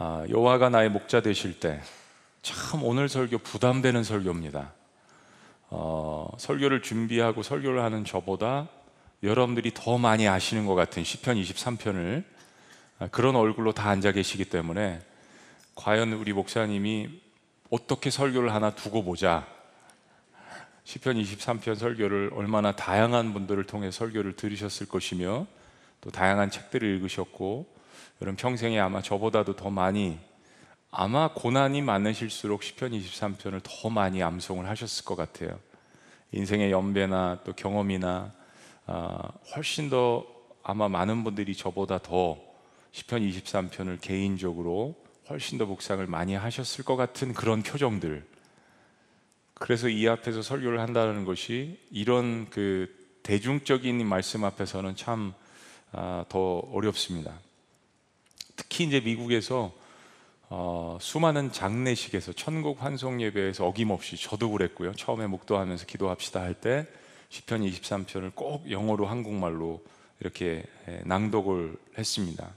아, 여호와가 나의 목자 되실 때 참 오늘 설교 부담되는 설교입니다. 어, 설교를 준비하고 설교를 하는 저보다 여러분들이 더 많이 아시는 것 같은 시편 23편을 아, 그런 얼굴로 다 앉아 계시기 때문에 과연 우리 목사님이 어떻게 설교를 하나 두고 보자. 시편 23편 설교를 얼마나 다양한 분들을 통해 설교를 들으셨을 것이며 또 다양한 책들을 읽으셨고 여러분 평생에 아마 저보다도 더 많이 아마 고난이 많으실수록 시편 23편을 더 많이 암송을 하셨을 것 같아요. 인생의 연배나 또 경험이나 아, 훨씬 더 아마 많은 분들이 저보다 더 시편 23편을 개인적으로 훨씬 더 묵상을 많이 하셨을 것 같은 그런 표정들. 그래서 이 앞에서 설교를 한다는 것이 이런 그 대중적인 말씀 앞에서는 참더 아, 어렵습니다. 특히 이제 미국에서 어, 수많은 장례식에서 천국 환송 예배에서 어김없이 저도 그랬고요. 처음에 묵도하면서 기도합시다 할 때 시편 23편을 꼭 영어로 한국말로 이렇게 낭독을 했습니다.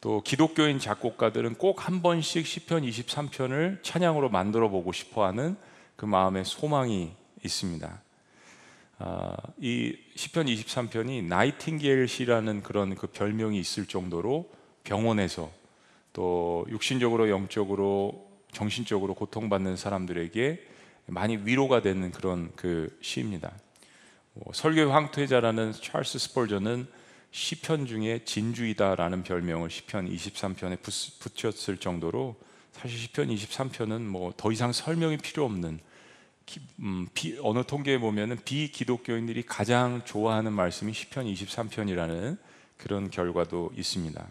또 기독교인 작곡가들은 꼭 한 번씩 시편 23편을 찬양으로 만들어 보고 싶어 하는 그 마음의 소망이 있습니다. 아, 이 시편 23편이 나이팅게일 시라는 그런 그 별명이 있을 정도로 병원에서 또 육신적으로 영적으로 정신적으로 고통받는 사람들에게 많이 위로가 되는 그런 그 시입니다. 뭐 설교 황투자라는 찰스 스펄전은 시편 중에 진주이다라는 별명을 시편 23편에 붙였을 정도로 사실 시편 23편은 뭐 더 이상 설명이 필요 없는 음, 비, 어느 통계에 보면은 비기독교인들이 가장 좋아하는 말씀이 시편 23편이라는 그런 결과도 있습니다.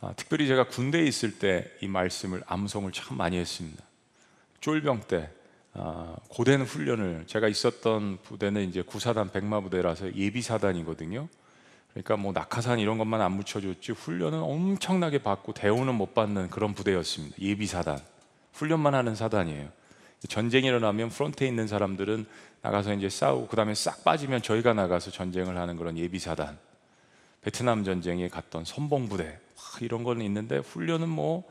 아, 특별히 제가 군대에 있을 때 이 말씀을 암송을 참 많이 했습니다. 쫄병 때 아, 고된 훈련을 제가 있었던 부대는 이제 구사단 백마 부대라서 예비 사단이거든요. 그러니까 뭐 낙하산 이런 것만 안 묻혀줬지 훈련은 엄청나게 받고 대우는 못 받는 그런 부대였습니다. 예비 사단 훈련만 하는 사단이에요. 전쟁이 일어나면 프론트에 있는 사람들은 나가서 이제 싸우고 그 다음에 싹 빠지면 저희가 나가서 전쟁을 하는 그런 예비 사단. 베트남 전쟁에 갔던 선봉 부대 이런 거는 있는데 훈련은 뭐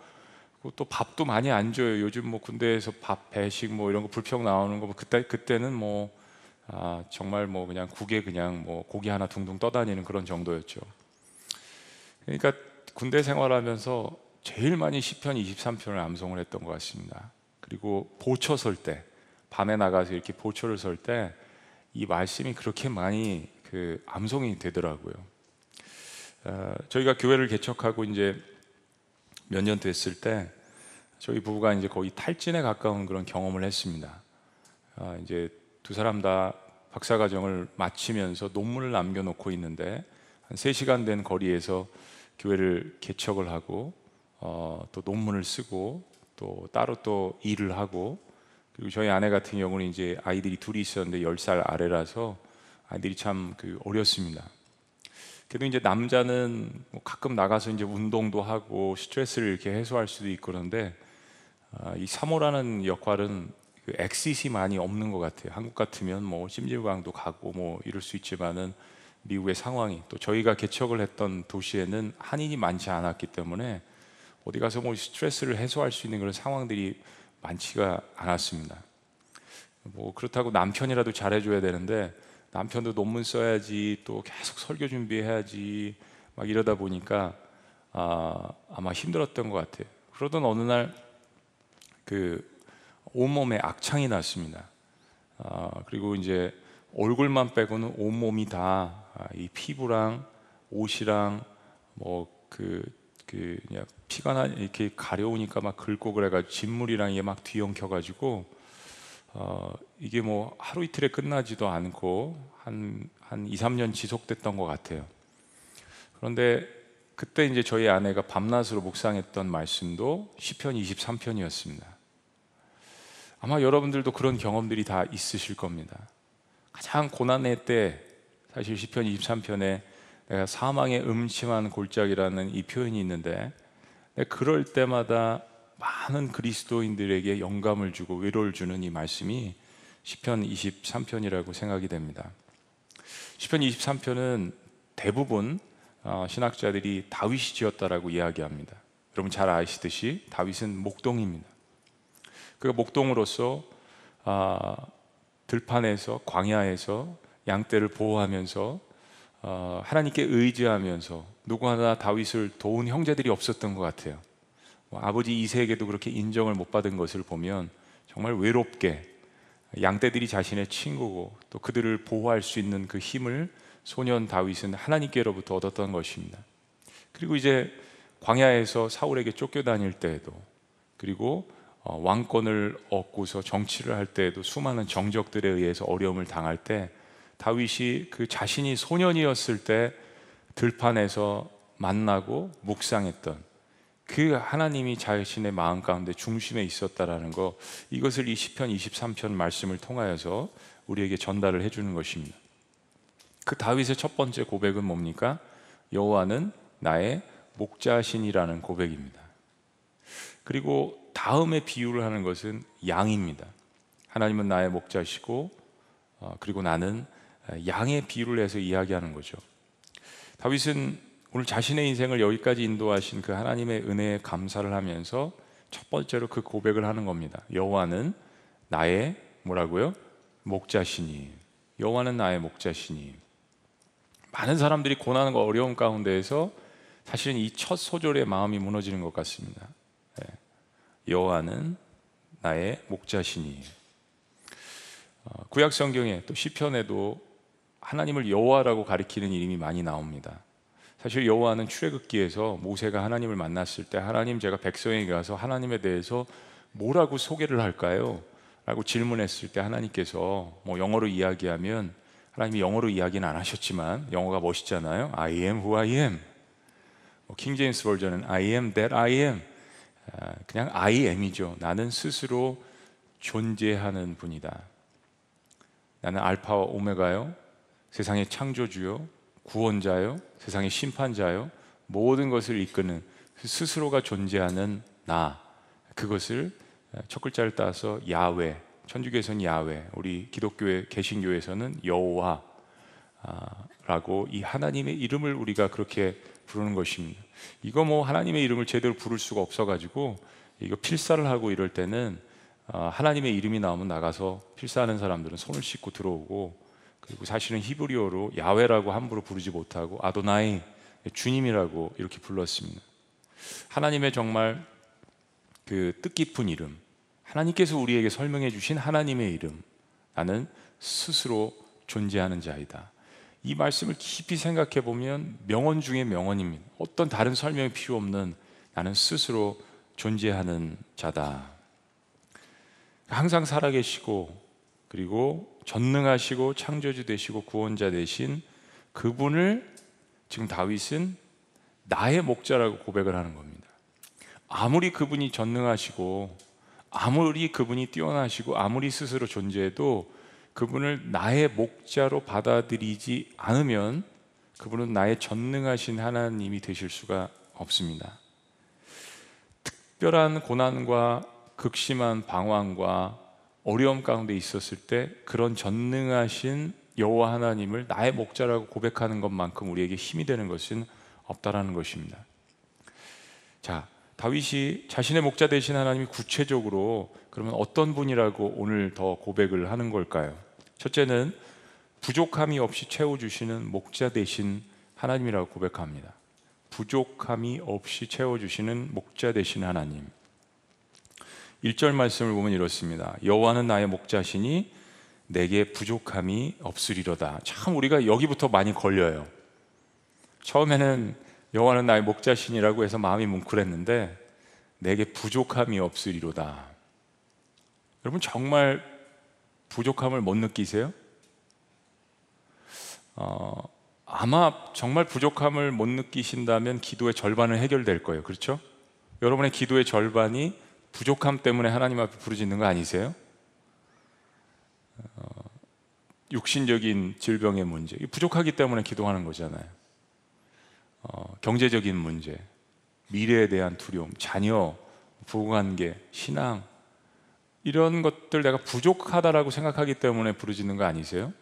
또 밥도 많이 안 줘요. 요즘 뭐 군대에서 밥 배식 뭐 이런 거 불평 나오는 거 뭐 그때 그때는 뭐 아, 정말 뭐 그냥 국에 그냥 뭐 고기 하나 둥둥 떠다니는 그런 정도였죠. 그러니까 군대 생활하면서 제일 많이 시편 23편을 암송을 했던 것 같습니다. 그리고 보초 설 때, 밤에 나가서 이렇게 보초를 설 때 이 말씀이 그렇게 많이 그 암송이 되더라고요. 어, 저희가 교회를 개척하고 이제 몇 년 됐을 때 저희 부부가 이제 거의 탈진에 가까운 그런 경험을 했습니다. 어, 이제 두 사람 다 박사 과정을 마치면서 논문을 남겨놓고 있는데 한 3시간 된 거리에서 교회를 개척을 하고 어, 또 논문을 쓰고 또 따로 또 일을 하고 그리고 저희 아내 같은 경우는 이제 아이들이 둘이 있었는데 10살 아래라서 아이들이 참 그 어렸습니다. 그래도 이제 남자는 뭐 가끔 나가서 이제 운동도 하고 스트레스를 이렇게 해소할 수도 있고 그런데 아, 이 사모라는 역할은 그 엑싯이 많이 없는 것 같아요. 한국 같으면 뭐 찜질방도 가고 뭐 이럴 수 있지만은 미국의 상황이 또 저희가 개척을 했던 도시에는 한인이 많지 않았기 때문에 어디 가서 뭐 스트레스를 해소할 수 있는 그런 상황들이 많지가 않았습니다. 뭐 그렇다고 남편이라도 잘해줘야 되는데 남편도 논문 써야지 또 계속 설교 준비해야지 막 이러다 보니까 아, 아마 힘들었던 것 같아요. 그러던 어느 날 그 온몸에 악창이 났습니다. 아, 그리고 이제 얼굴만 빼고는 온몸이 다이 아, 피부랑 옷이랑 뭐그 그 그냥 피가 나 이렇게 가려우니까 막 긁고 그래가지고 진물이랑 이게 막 뒤엉켜가지고 어, 이게 뭐 하루 이틀에 끝나지도 않고 한, 한 2, 3년 지속됐던 것 같아요. 그런데 그때 이제 저희 아내가 밤낮으로 묵상했던 말씀도 시편 23편이었습니다. 아마 여러분들도 그런 경험들이 다 있으실 겁니다. 가장 고난의 때 사실 시편 23편에 내가 사망의 음침한 골짜기라는 이 표현이 있는데 그럴 때마다 많은 그리스도인들에게 영감을 주고 위로를 주는 이 말씀이 시편 23편이라고 생각이 됩니다. 시편 23편은 대부분 어, 신학자들이 다윗이 지었다라고 이야기합니다. 여러분 잘 아시듯이 다윗은 목동입니다. 그가 목동으로서 아, 들판에서 광야에서 양떼를 보호하면서 어, 하나님께 의지하면서 누구 하나 다윗을 도운 형제들이 없었던 것 같아요. 뭐 아버지 이세에게도 그렇게 인정을 못 받은 것을 보면 정말 외롭게 양떼들이 자신의 친구고 또 그들을 보호할 수 있는 그 힘을 소년 다윗은 하나님께로부터 얻었던 것입니다. 그리고 이제 광야에서 사울에게 쫓겨다닐 때에도 그리고 어, 왕권을 얻고서 정치를 할 때에도 수많은 정적들에 의해서 어려움을 당할 때 다윗이 그 자신이 소년이었을 때 들판에서 만나고 묵상했던 그 하나님이 자신의 마음 가운데 중심에 있었다라는 거 이것을 이 시편 23편 말씀을 통하여서 우리에게 전달을 해 주는 것입니다. 그 다윗의 첫 번째 고백은 뭡니까? 여호와는 나의 목자신이라는 고백입니다. 그리고 다음에 비유를 하는 것은 양입니다. 하나님은 나의 목자시고 어, 그리고 나는 양의 비유를 해서 이야기하는 거죠. 다윗은 오늘 자신의 인생을 여기까지 인도하신 그 하나님의 은혜에 감사를 하면서 첫 번째로 그 고백을 하는 겁니다. 여호와는 나의 뭐라고요? 목자시니. 여호와는 나의 목자시니. 많은 사람들이 고난과 어려움 가운데에서 사실은 이 첫 소절의 마음이 무너지는 것 같습니다. 네. 여호와는 나의 목자시니. 어, 구약 성경에 또 시편에도 하나님을 여호와라고 가리키는 이름이 많이 나옵니다. 사실 여호와는 출애굽기에서 모세가 하나님을 만났을 때 하나님 제가 백성에게 가서 하나님에 대해서 뭐라고 소개를 할까요? 라고 질문했을 때 하나님께서 뭐 영어로 이야기하면 하나님이 영어로 이야기는 안 하셨지만 영어가 멋있잖아요. I am who I am. 킹 제임스 버전은 I am that I am. 아, 그냥 I am이죠. 나는 스스로 존재하는 분이다. 나는 알파와 오메가요. 세상의 창조주요, 구원자요, 세상의 심판자요, 모든 것을 이끄는 스스로가 존재하는 나. 그것을 첫 글자를 따서 야외, 천주교에서는 야외, 우리 기독교의 개신교에서는 여호와라고 이 하나님의 이름을 우리가 그렇게 부르는 것입니다. 이거 뭐 하나님의 이름을 제대로 부를 수가 없어가지고 이거 필사를 하고 이럴 때는 어, 하나님의 이름이 나오면 나가서 필사하는 사람들은 손을 씻고 들어오고 그리고 사실은 히브리어로 야외라고 함부로 부르지 못하고 아도나이 주님이라고 이렇게 불렀습니다. 하나님의 정말 그 뜻깊은 이름, 하나님께서 우리에게 설명해 주신 하나님의 이름, 나는 스스로 존재하는 자이다. 이 말씀을 깊이 생각해 보면 명언 중에 명언입니다. 어떤 다른 설명이 필요 없는 나는 스스로 존재하는 자다. 항상 살아계시고 그리고 전능하시고 창조주 되시고 구원자 되신 그분을 지금 다윗은 나의 목자라고 고백을 하는 겁니다. 아무리 그분이 전능하시고 아무리 그분이 뛰어나시고 아무리 스스로 존재해도 그분을 나의 목자로 받아들이지 않으면 그분은 나의 전능하신 하나님이 되실 수가 없습니다. 특별한 고난과 극심한 방황과 어려움 가운데 있었을 때 그런 전능하신 여호와 하나님을 나의 목자라고 고백하는 것만큼 우리에게 힘이 되는 것은 없다라는 것입니다. 자, 다윗이 자신의 목자 되신 하나님이 구체적으로 그러면 어떤 분이라고 오늘 더 고백을 하는 걸까요? 첫째는 부족함이 없이 채워 주시는 목자 되신 하나님이라고 고백합니다. 부족함이 없이 채워 주시는 목자 되신 하나님. 1절 말씀을 보면 이렇습니다. 여호와는 나의 목자시니 내게 부족함이 없으리로다. 참 우리가 여기부터 많이 걸려요. 처음에는 여호와는 나의 목자신이라고 해서 마음이 뭉클했는데 내게 부족함이 없으리로다. 여러분 정말 부족함을 못 느끼세요? 어, 아마 정말 부족함을 못 느끼신다면 기도의 절반은 해결될 거예요. 그렇죠? 여러분의 기도의 절반이 부족함 때문에 하나님 앞에 부르짖는 거 아니세요? 어, 육신적인 질병의 문제, 부족하기 때문에 기도하는 거잖아요. 어, 경제적인 문제, 미래에 대한 두려움, 자녀, 부부관계, 신앙 이런 것들 내가 부족하다라고 생각하기 때문에 부르짖는 거 아니세요?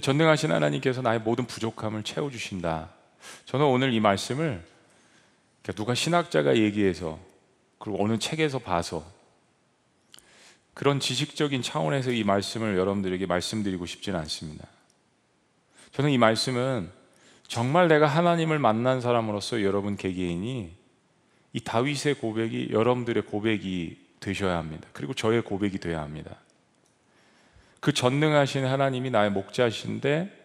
전능하신 하나님께서 나의 모든 부족함을 채워주신다. 저는 오늘 이 말씀을 누가 신학자가 얘기해서 그리고 어느 책에서 봐서 그런 지식적인 차원에서 이 말씀을 여러분들에게 말씀드리고 싶지는 않습니다. 저는 이 말씀은 정말 내가 하나님을 만난 사람으로서 여러분 개개인이 이 다윗의 고백이 여러분들의 고백이 되셔야 합니다. 그리고 저의 고백이 되어야 합니다. 그 전능하신 하나님이 나의 목자신데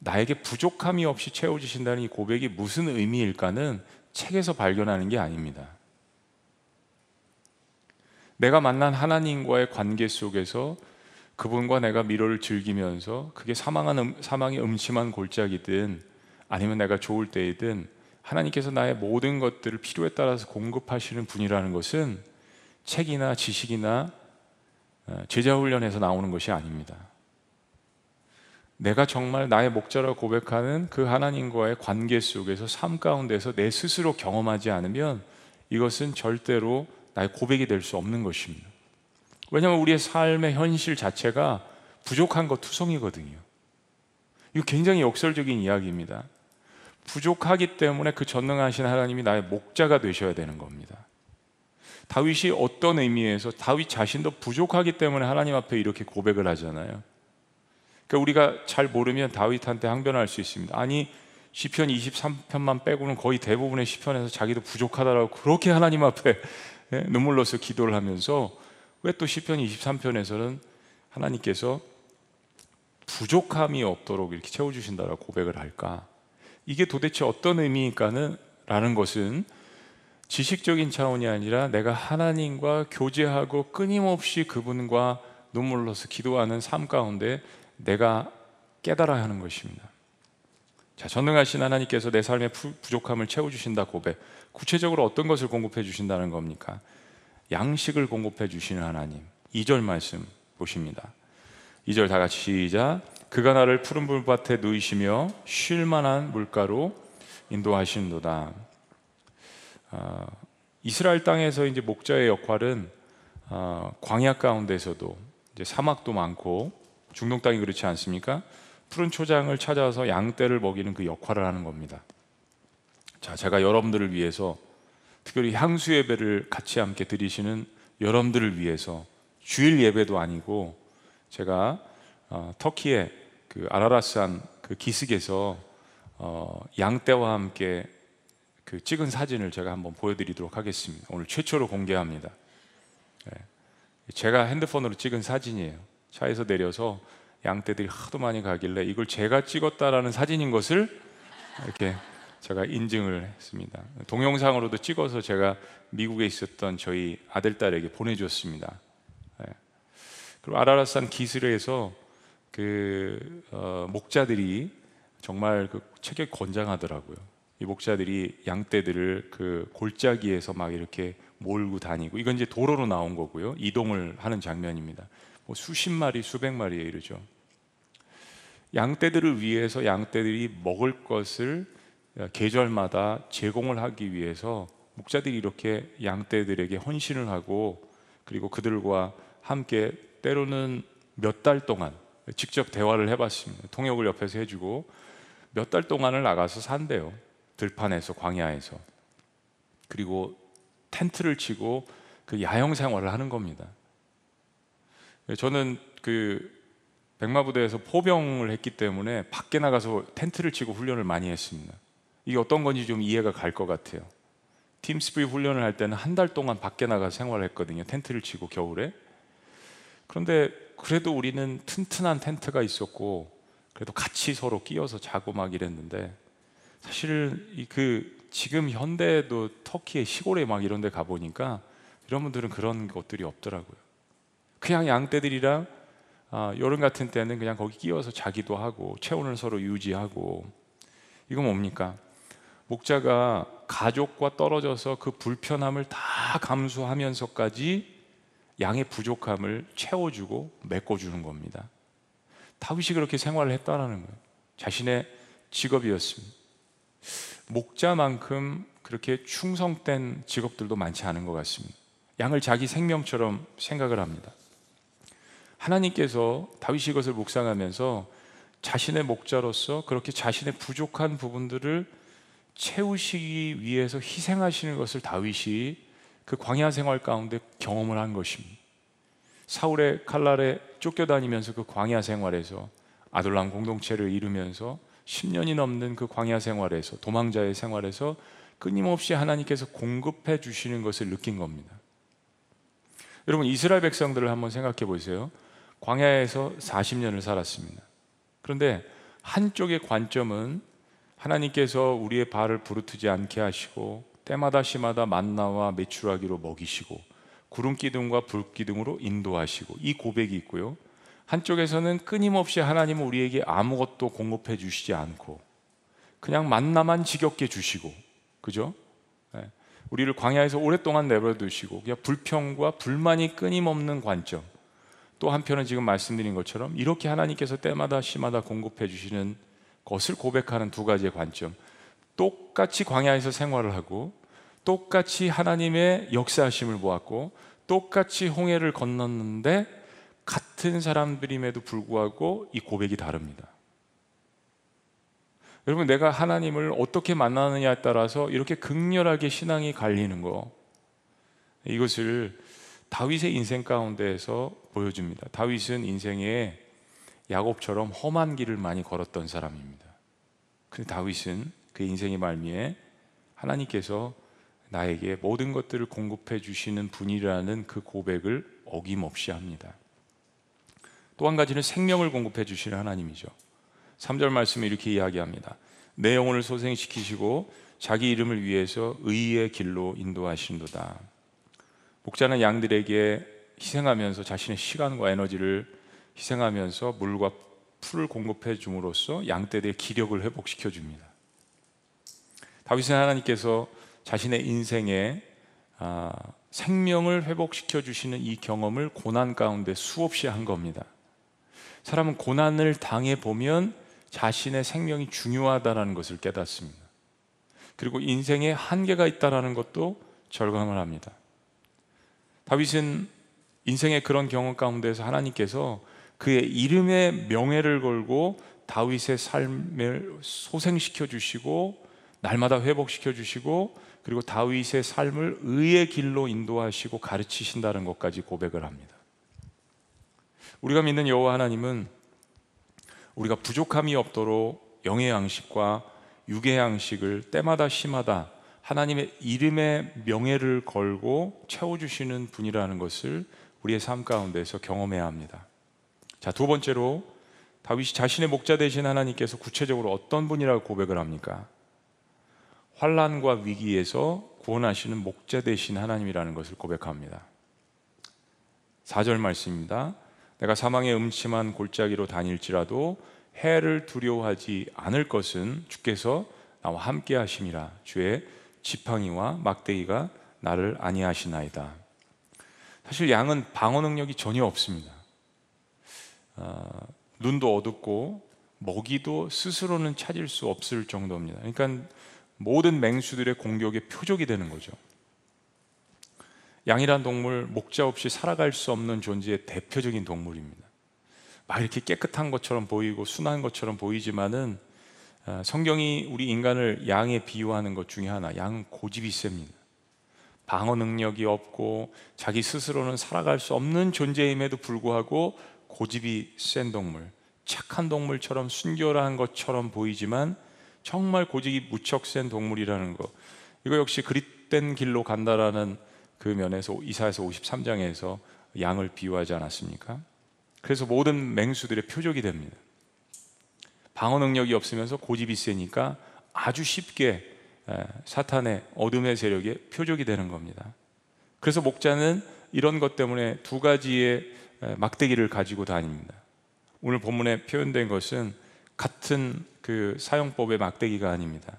나에게 부족함이 없이 채워주신다는 이 고백이 무슨 의미일까는 책에서 발견하는 게 아닙니다. 내가 만난 하나님과의 관계 속에서 그분과 내가 미로를 즐기면서 그게 사망한 음, 사망의 음침한 골짜기든 아니면 내가 좋을 때이든 하나님께서 나의 모든 것들을 필요에 따라서 공급하시는 분이라는 것은 책이나 지식이나 어, 제자 훈련에서 나오는 것이 아닙니다. 내가 정말 나의 목자라고 고백하는 그 하나님과의 관계 속에서 삶 가운데서 내 스스로 경험하지 않으면 이것은 절대로 나의 고백이 될 수 없는 것입니다. 왜냐하면 우리의 삶의 현실 자체가 부족한 것 투성이거든요. 이거 굉장히 역설적인 이야기입니다. 부족하기 때문에 그 전능하신 하나님이 나의 목자가 되셔야 되는 겁니다. 다윗이 어떤 의미에서 다윗 자신도 부족하기 때문에 하나님 앞에 이렇게 고백을 하잖아요. 그러니까 우리가 잘 모르면 다윗한테 항변할 수 있습니다. 아니 시편 23편만 빼고는 거의 대부분의 시편에서 자기도 부족하다라고 그렇게 하나님 앞에 예, 눈물로서 기도를 하면서 왜 또 시편 23편에서는 하나님께서 부족함이 없도록 이렇게 채워주신다라고 고백을 할까? 이게 도대체 어떤 의미일까는 라는 것은 지식적인 차원이 아니라 내가 하나님과 교제하고 끊임없이 그분과 눈물로서 기도하는 삶 가운데 내가 깨달아야 하는 것입니다. 자, 전능하신 하나님께서 내 삶의 부족함을 채워주신다 고백. 구체적으로 어떤 것을 공급해 주신다는 겁니까? 양식을 공급해 주시는 하나님. 2절 말씀 보십니다. 2절 다 같이 시작. 그가 나를 푸른 물밭에 누이시며 쉴 만한 물가로 인도하시는도다. 어, 이스라엘 땅에서 이제 목자의 역할은 어, 광야 가운데서도 이제 사막도 많고 중동 땅이 그렇지 않습니까? 푸른 초장을 찾아서 양떼를 먹이는 그 역할을 하는 겁니다. 자, 제가 여러분들을 위해서 특별히 향수 예배를 같이 함께 드리시는 여러분들을 위해서 주일 예배도 아니고 제가 어, 터키의 그 아라라스한 그 기슭에서 어, 양떼와 함께 그 찍은 사진을 제가 한번 보여드리도록 하겠습니다. 오늘 최초로 공개합니다. 네. 제가 핸드폰으로 찍은 사진이에요. 차에서 내려서 양떼들이 하도 많이 가길래 이걸 제가 찍었다라는 사진인 것을 이렇게 제가 인증을 했습니다. 동영상으로도 찍어서 제가 미국에 있었던 저희 아들 딸에게 보내줬습니다. 네. 그리고 아라라산 기슬에서 그 어, 목자들이 정말 그 체격 건장하더라고요. 이 목자들이 양떼들을 그 골짜기에서 막 이렇게 몰고 다니고 이건 이제 도로로 나온 거고요. 이동을 하는 장면입니다. 뭐 수십 마리, 수백 마리에 이르죠. 양떼들을 위해서 양떼들이 먹을 것을 계절마다 제공을 하기 위해서 목자들이 이렇게 양떼들에게 헌신을 하고 그리고 그들과 함께 때로는 몇 달 동안 직접 대화를 해봤습니다. 통역을 옆에서 해주고 몇 달 동안을 나가서 산대요. 들판에서 광야에서 그리고 텐트를 치고 그 야영 생활을 하는 겁니다. 저는 그 백마부대에서 포병을 했기 때문에 밖에 나가서 텐트를 치고 훈련을 많이 했습니다. 이게 어떤 건지 좀 이해가 갈 것 같아요. 팀스프리 훈련을 할 때는 한 달 동안 밖에 나가서 생활을 했거든요. 텐트를 치고 겨울에. 그런데 그래도 우리는 튼튼한 텐트가 있었고 그래도 같이 서로 끼어서 자고 막 이랬는데 사실 그 지금 현대도 터키의 시골에 막 이런 데 가보니까 이런 분들은 그런 것들이 없더라고요. 그냥 양떼들이랑 아, 여름 같은 때는 그냥 거기 끼어서 자기도 하고 체온을 서로 유지하고 이건 뭡니까? 목자가 가족과 떨어져서 그 불편함을 다 감수하면서까지 양의 부족함을 채워주고 메꿔주는 겁니다. 다윗이 그렇게 생활을 했다라는 거예요. 자신의 직업이었습니다. 목자만큼 그렇게 충성된 직업들도 많지 않은 것 같습니다. 양을 자기 생명처럼 생각을 합니다. 하나님께서 다윗이 이것을 묵상하면서 자신의 목자로서 그렇게 자신의 부족한 부분들을 채우시기 위해서 희생하시는 것을 다윗이 그 광야 생활 가운데 경험을 한 것입니다. 사울의 칼날에 쫓겨다니면서 그 광야 생활에서 아둘람 공동체를 이루면서 10년이 넘는 그 광야 생활에서 도망자의 생활에서 끊임없이 하나님께서 공급해 주시는 것을 느낀 겁니다. 여러분 이스라엘 백성들을 한번 생각해 보세요. 광야에서 40년을 살았습니다. 그런데 한쪽의 관점은 하나님께서 우리의 발을 부르트지 않게 하시고 때마다 시마다 만나와 메추라기로 먹이시고 구름 기둥과 불 기둥으로 인도하시고 이 고백이 있고요. 한쪽에서는 끊임없이 하나님은 우리에게 아무것도 공급해 주시지 않고 그냥 만나만 지겹게 주시고 그죠? 네. 우리를 광야에서 오랫동안 내버려 두시고 그냥 불평과 불만이 끊임없는 관점 또 한편은 지금 말씀드린 것처럼 이렇게 하나님께서 때마다 시마다 공급해 주시는 것을 고백하는 두 가지의 관점 똑같이 광야에서 생활을 하고 똑같이 하나님의 역사하심을 보았고 똑같이 홍해를 건넜는데 같은 사람들임에도 불구하고 이 고백이 다릅니다. 여러분 내가 하나님을 어떻게 만나느냐에 따라서 이렇게 극렬하게 신앙이 갈리는 거 이것을 다윗의 인생 가운데에서 보여줍니다. 다윗은 인생에 야곱처럼 험한 길을 많이 걸었던 사람입니다. 근데 다윗은 그 인생의 말미에 하나님께서 나에게 모든 것들을 공급해 주시는 분이라는 그 고백을 어김없이 합니다. 또 한 가지는 생명을 공급해 주시는 하나님이죠. 3절 말씀에 이렇게 이야기합니다. 내 영혼을 소생시키시고 자기 이름을 위해서 의의 길로 인도하신도다. 목자는 양들에게 희생하면서 자신의 시간과 에너지를 희생하면서 물과 풀을 공급해 줌으로써 양떼들의 기력을 회복시켜 줍니다. 다윗은 하나님께서 자신의 인생에 아, 생명을 회복시켜 주시는 이 경험을 고난 가운데 수없이 한 겁니다. 사람은 고난을 당해 보면 자신의 생명이 중요하다는 것을 깨닫습니다. 그리고 인생에 한계가 있다는 것도 절감을 합니다. 다윗은 인생의 그런 경험 가운데서 하나님께서 그의 이름의 명예를 걸고 다윗의 삶을 소생시켜 주시고 날마다 회복시켜 주시고 그리고 다윗의 삶을 의의 길로 인도하시고 가르치신다는 것까지 고백을 합니다. 우리가 믿는 여호와 하나님은 우리가 부족함이 없도록 영의 양식과 육의 양식을 때마다 심하다 하나님의 이름의 명예를 걸고 채워주시는 분이라는 것을 우리의 삶 가운데서 경험해야 합니다. 자, 두 번째로 다윗이 자신의 목자 되신 하나님께서 구체적으로 어떤 분이라고 고백을 합니까? 환란과 위기에서 구원하시는 목자 되신 하나님이라는 것을 고백합니다. 4절 말씀입니다. 내가 사망의 음침한 골짜기로 다닐지라도 해를 두려워하지 않을 것은 주께서 나와 함께 하심이라 주의 지팡이와 막대기가 나를 아니하시나이다. 사실 양은 방어 능력이 전혀 없습니다. 어, 눈도 어둡고 먹이도 스스로는 찾을 수 없을 정도입니다. 그러니까 모든 맹수들의 공격의 표적이 되는 거죠. 양이란 동물 목자 없이 살아갈 수 없는 존재의 대표적인 동물입니다. 막 이렇게 깨끗한 것처럼 보이고 순한 것처럼 보이지만은 아, 성경이 우리 인간을 양에 비유하는 것 중에 하나, 양은 고집이 셉니다. 방어 능력이 없고 자기 스스로는 살아갈 수 없는 존재임에도 불구하고 고집이 센 동물, 착한 동물처럼 순결한 것처럼 보이지만 정말 고집이 무척 센 동물이라는 것. 이거 역시 그릿된 길로 간다라는 그 면에서 이사에서 53장에서 양을 비유하지 않았습니까? 그래서 모든 맹수들의 표적이 됩니다. 방어 능력이 없으면서 고집이 세니까 아주 쉽게 사탄의 어둠의 세력의 표적이 되는 겁니다. 그래서 목자는 이런 것 때문에 두 가지의 막대기를 가지고 다닙니다. 오늘 본문에 표현된 것은 같은 그 사용법의 막대기가 아닙니다.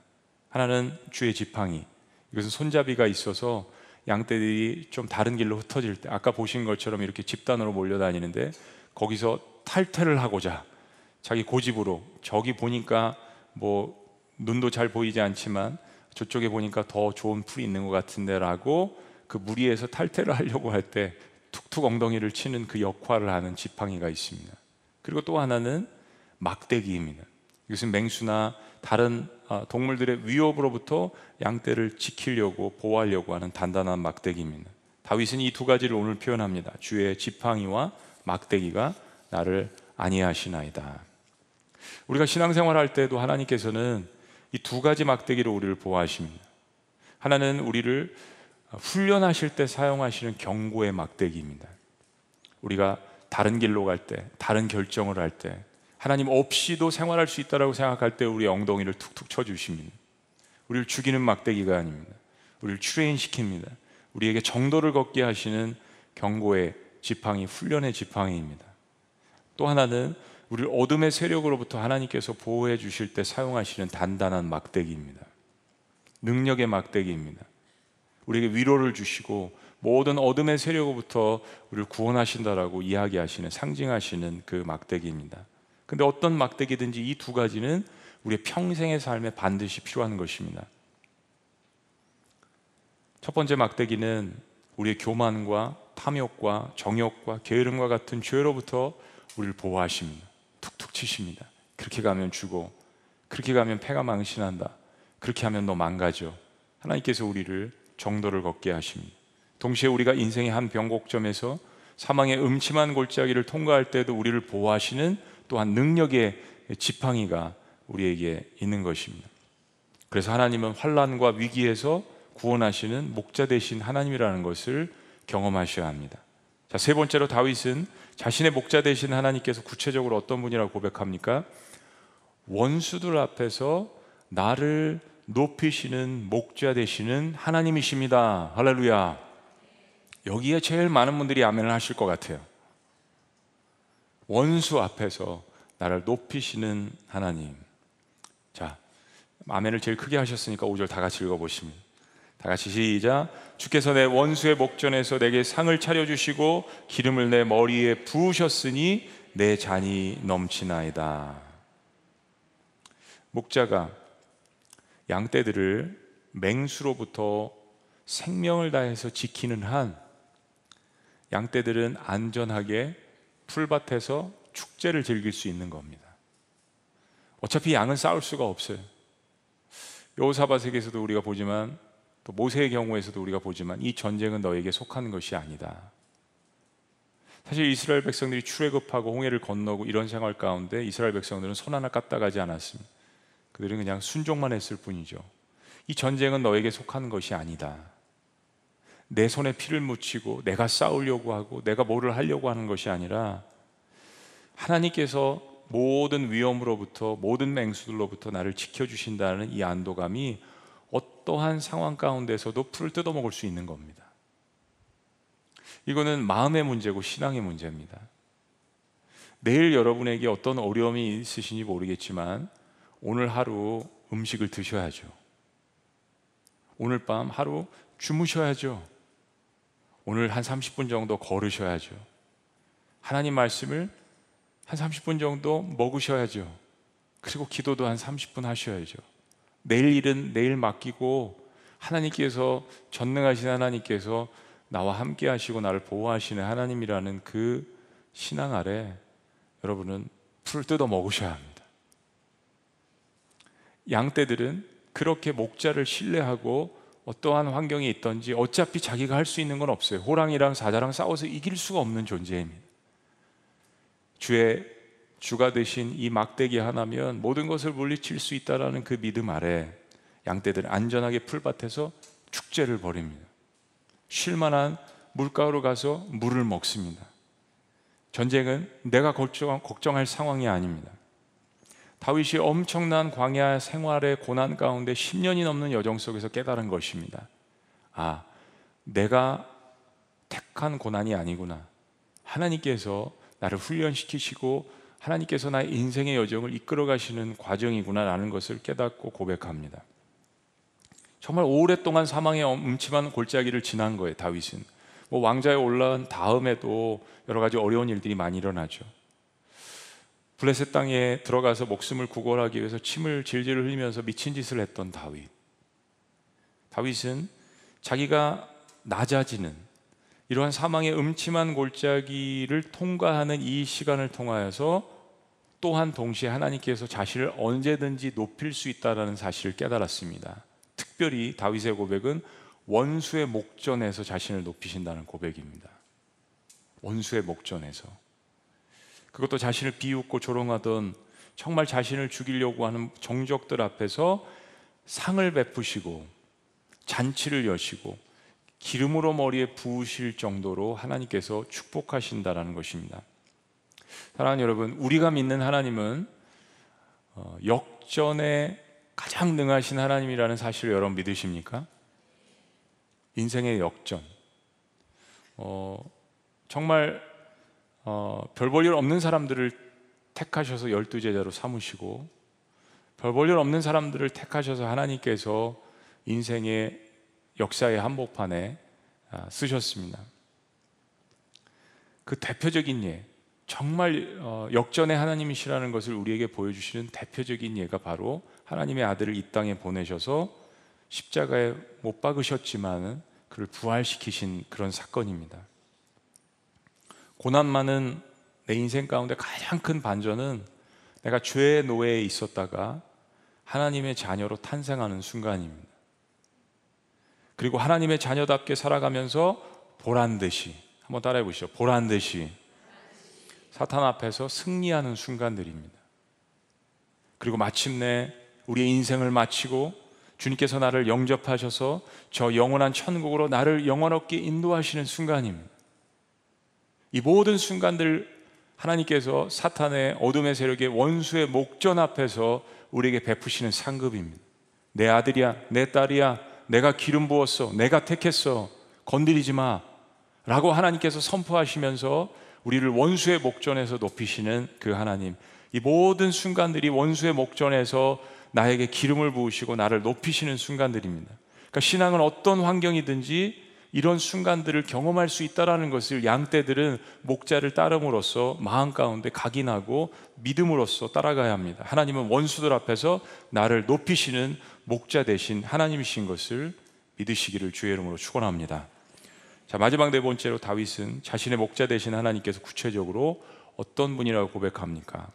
하나는 주의 지팡이. 이것은 손잡이가 있어서 양떼들이 좀 다른 길로 흩어질 때 아까 보신 것처럼 이렇게 집단으로 몰려다니는데 거기서 탈퇴를 하고자 자기 고집으로 저기 보니까 뭐 눈도 잘 보이지 않지만 저쪽에 보니까 더 좋은 풀이 있는 것 같은데라고 그 무리에서 탈퇴를 하려고 할 때 툭툭 엉덩이를 치는 그 역할을 하는 지팡이가 있습니다. 그리고 또 하나는 막대기입니다. 이것은 맹수나 다른 아, 동물들의 위협으로부터 양떼를 지키려고 보호하려고 하는 단단한 막대기입니다. 다윗은 이 두 가지를 오늘 표현합니다. 주의 지팡이와 막대기가 나를 안위하시나이다. 우리가 신앙생활 할 때도 하나님께서는 이 두 가지 막대기로 우리를 보호하십니다. 하나는 우리를 훈련하실 때 사용하시는 경고의 막대기입니다. 우리가 다른 길로 갈 때, 다른 결정을 할 때, 하나님 없이도 생활할 수 있다라고 생각할 때 우리 엉덩이를 툭툭 쳐 주십니다. 우리를 죽이는 막대기가 아닙니다. 우리를 트레인시킵니다. 우리에게 정도를 걷게 하시는 경고의 지팡이, 훈련의 지팡이입니다. 또 하나는 우리를 어둠의 세력으로부터 하나님께서 보호해 주실 때 사용하시는 단단한 막대기입니다. 능력의 막대기입니다. 우리에게 위로를 주시고 모든 어둠의 세력으로부터 우리를 구원하신다라고 이야기하시는 상징하시는 그 막대기입니다. 근데 어떤 막대기든지 이 두 가지는 우리의 평생의 삶에 반드시 필요한 것입니다. 첫 번째 막대기는 우리의 교만과 탐욕과 정욕과 게으름과 같은 죄로부터 우리를 보호하십니다. 툭툭 치십니다. 그렇게 가면 죽어. 그렇게 가면 패가 망신한다. 그렇게 하면 너 망가져. 하나님께서 우리를 정도를 걷게 하십니다. 동시에 우리가 인생의 한 변곡점에서 사망의 음침한 골짜기를 통과할 때도 우리를 보호하시는 또한 능력의 지팡이가 우리에게 있는 것입니다. 그래서 하나님은 환란과 위기에서 구원하시는 목자 되신 하나님이라는 것을 경험하셔야 합니다. 자, 세 번째로 다윗은 자신의 목자 되신 하나님께서 구체적으로 어떤 분이라고 고백합니까? 원수들 앞에서 나를 높이시는 목자 되시는 하나님이십니다. 할렐루야. 여기에 제일 많은 분들이 아멘을 하실 것 같아요. 원수 앞에서 나를 높이시는 하나님. 자, 아멘을 제일 크게 하셨으니까 5절 다 같이 읽어보시면. 다 같이 시작. 주께서 내 원수의 목전에서 내게 상을 차려주시고 기름을 내 머리에 부으셨으니 내 잔이 넘치나이다. 목자가 양떼들을 맹수로부터 생명을 다해서 지키는 한 양떼들은 안전하게 풀밭에서 축제를 즐길 수 있는 겁니다. 어차피 양은 싸울 수가 없어요. 여호사밧에게서도 우리가 보지만 또 모세의 경우에서도 우리가 보지만 이 전쟁은 너에게 속하는 것이 아니다. 사실 이스라엘 백성들이 출애굽하고 홍해를 건너고 이런 생활 가운데 이스라엘 백성들은 손 하나 까딱하지 않았습니다. 그들은 그냥 순종만 했을 뿐이죠. 이 전쟁은 너에게 속하는 것이 아니다. 내 손에 피를 묻히고 내가 싸우려고 하고 내가 뭐를 하려고 하는 것이 아니라 하나님께서 모든 위험으로부터 모든 맹수들로부터 나를 지켜주신다는 이 안도감이 어떠한 상황 가운데서도 풀을 뜯어먹을 수 있는 겁니다. 이거는 마음의 문제고 신앙의 문제입니다. 내일 여러분에게 어떤 어려움이 있으신지 모르겠지만 오늘 하루 음식을 드셔야죠. 오늘 밤 하루 주무셔야죠. 오늘 한 30분 정도 걸으셔야죠. 하나님 말씀을 한 30분 정도 먹으셔야죠. 그리고 기도도 한 30분 하셔야죠. 내일 일은 내일 맡기고 하나님께서 전능하신 하나님께서 나와 함께 하시고 나를 보호하시는 하나님이라는 그 신앙 아래 여러분은 풀을 뜯어 먹으셔야 합니다. 양떼들은 그렇게 목자를 신뢰하고 어떠한 환경이 있던지 어차피 자기가 할 수 있는 건 없어요. 호랑이랑 사자랑 싸워서 이길 수가 없는 존재입니다. 주의 주가 되신 이 막대기 하나면 모든 것을 물리칠 수 있다라는 그 믿음 아래 양떼들은 안전하게 풀밭에서 축제를 벌입니다. 쉴만한 물가로 가서 물을 먹습니다. 전쟁은 내가 걱정, 걱정할 상황이 아닙니다. 다윗이 엄청난 광야 생활의 고난 가운데 10년이 넘는 여정 속에서 깨달은 것입니다. 아, 내가 택한 고난이 아니구나. 하나님께서 나를 훈련시키시고 하나님께서 나의 인생의 여정을 이끌어 가시는 과정이구나라는 것을 깨닫고 고백합니다. 정말 오랫동안 사망의 음침한 골짜기를 지난 거예요, 다윗은. 뭐 왕자에 올라온 다음에도 여러 가지 어려운 일들이 많이 일어나죠. 블레셋 땅에 들어가서 목숨을 구걸하기 위해서 침을 질질 흘리면서 미친 짓을 했던 다윗. 다윗은 자기가 낮아지는 이러한 사망의 음침한 골짜기를 통과하는 이 시간을 통하여서 또한 동시에 하나님께서 자신을 언제든지 높일 수 있다라는 사실을 깨달았습니다. 특별히 다윗의 고백은 원수의 목전에서 자신을 높이신다는 고백입니다. 원수의 목전에서 그것도 자신을 비웃고 조롱하던 정말 자신을 죽이려고 하는 정적들 앞에서 상을 베푸시고 잔치를 여시고 기름으로 머리에 부으실 정도로 하나님께서 축복하신다라는 것입니다. 사랑하는 여러분, 우리가 믿는 하나님은 어, 역전에 가장 능하신 하나님이라는 사실을 여러분 믿으십니까? 인생의 역전. 어, 정말 어, 별 볼 일 없는 사람들을 택하셔서 열두 제자로 삼으시고 별 볼 일 없는 사람들을 택하셔서 하나님께서 인생의 역사의 한복판에 아, 쓰셨습니다. 그 대표적인 예, 정말 어, 역전의 하나님이시라는 것을 우리에게 보여주시는 대표적인 예가 바로 하나님의 아들을 이 땅에 보내셔서 십자가에 못 박으셨지만 그를 부활시키신 그런 사건입니다. 고난 많은 내 인생 가운데 가장 큰 반전은 내가 죄의 노예에 있었다가 하나님의 자녀로 탄생하는 순간입니다. 그리고 하나님의 자녀답게 살아가면서 보란 듯이 한번 따라해 보시죠. 보란 듯이 사탄 앞에서 승리하는 순간들입니다. 그리고 마침내 우리의 인생을 마치고 주님께서 나를 영접하셔서 저 영원한 천국으로 나를 영원롭게 인도하시는 순간입니다. 이 모든 순간들 하나님께서 사탄의 어둠의 세력의 원수의 목전 앞에서 우리에게 베푸시는 상급입니다. 내 아들이야, 내 딸이야, 내가 기름 부었어, 내가 택했어, 건드리지 마. 라고 하나님께서 선포하시면서 우리를 원수의 목전에서 높이시는 그 하나님. 이 모든 순간들이 원수의 목전에서 나에게 기름을 부으시고 나를 높이시는 순간들입니다. 그러니까 신앙은 어떤 환경이든지 이런 순간들을 경험할 수 있다라는 것을 양떼들은 목자를 따름으로써 마음 가운데 각인하고 믿음으로써 따라가야 합니다. 하나님은 원수들 앞에서 나를 높이시는 목자 대신 하나님이신 것을 믿으시기를 주의 이름으로 축원합니다. 자, 마지막 네 번째로 다윗은 자신의 목자 대신 하나님께서 구체적으로 어떤 분이라고 고백합니까?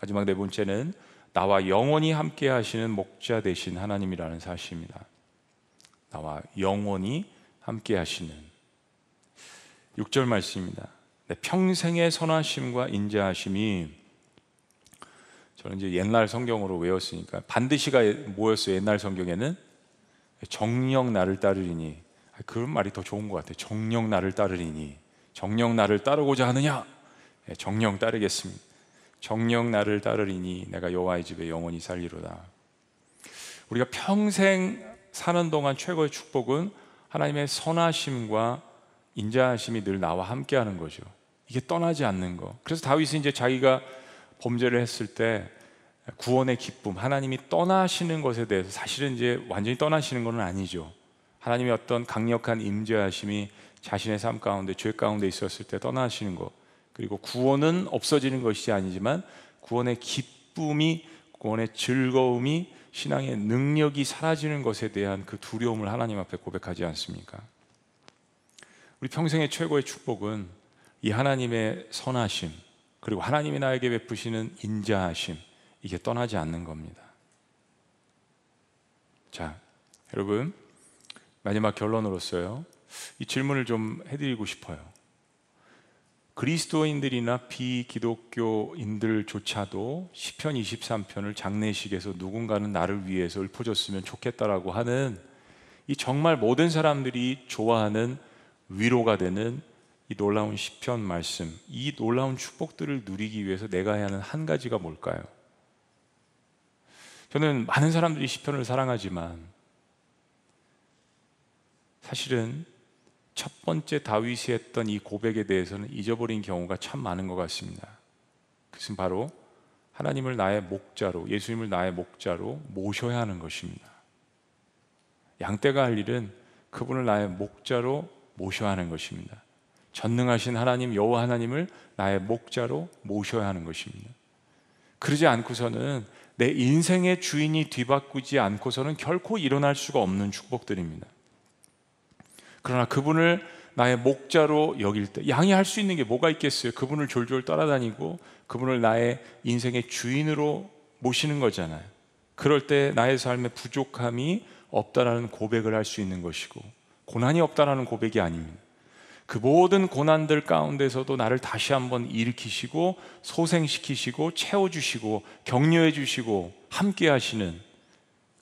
마지막 네 번째는 나와 영원히 함께 하시는 목자 대신 하나님이라는 사실입니다. 나와 영원히 함께 하시는 6절 말씀입니다. 네, 평생의 선하심과 인자하심이 저는 이제 옛날 성경으로 외웠으니까 반드시가 뭐였어요? 옛날 성경에는 정령 나를 따르리니 아, 그런 말이 더 좋은 것 같아요. 정령 나를 따르리니 정령 나를 따르고자 하느냐? 네, 정령 따르겠습니다. 정령 나를 따르리니 내가 여호와의 집에 영원히 살리로다. 우리가 평생 사는 동안 최고의 축복은 하나님의 선하심과 인자하심이 늘 나와 함께 하는 거죠. 이게 떠나지 않는 거. 그래서 다윗은 이제 자기가 범죄를 했을 때 구원의 기쁨, 하나님이 떠나시는 것에 대해서 사실은 이제 완전히 떠나시는 것은 아니죠. 하나님의 어떤 강력한 임재하심이 자신의 삶 가운데 죄 가운데 있었을 때 떠나시는 것. 그리고 구원은 없어지는 것이 아니지만 구원의 기쁨이 구원의 즐거움이 신앙의 능력이 사라지는 것에 대한 그 두려움을 하나님 앞에 고백하지 않습니까? 우리 평생의 최고의 축복은 이 하나님의 선하심 그리고 하나님이 나에게 베푸시는 인자하심 이게 떠나지 않는 겁니다. 자, 여러분 마지막 결론으로서요. 이 질문을 좀 해드리고 싶어요. 그리스도인들이나 비기독교인들조차도 시편 23편을 장례식에서 누군가는 나를 위해서 읊어줬으면 좋겠다라고 하는 이 정말 모든 사람들이 좋아하는 위로가 되는 이 놀라운 시편 말씀, 이 놀라운 축복들을 누리기 위해서 내가 해야 하는 한 가지가 뭘까요? 저는 많은 사람들이 시편을 사랑하지만 사실은 첫 번째 다윗이 했던 이 고백에 대해서는 잊어버린 경우가 참 많은 것 같습니다. 그것은 바로 하나님을 나의 목자로, 예수님을 나의 목자로 모셔야 하는 것입니다. 양떼가 할 일은 그분을 나의 목자로 모셔야 하는 것입니다. 전능하신 하나님 여호와 하나님을 나의 목자로 모셔야 하는 것입니다. 그러지 않고서는 내 인생의 주인이 뒤바꾸지 않고서는 결코 일어날 수가 없는 축복들입니다. 그러나 그분을 나의 목자로 여길 때 양이 할 수 있는 게 뭐가 있겠어요? 그분을 졸졸 따라다니고 그분을 나의 인생의 주인으로 모시는 거잖아요. 그럴 때 나의 삶에 부족함이 없다라는 고백을 할 수 있는 것이고 고난이 없다라는 고백이 아닙니다. 그 모든 고난들 가운데서도 나를 다시 한번 일으키시고 소생시키시고 채워주시고 격려해 주시고 함께 하시는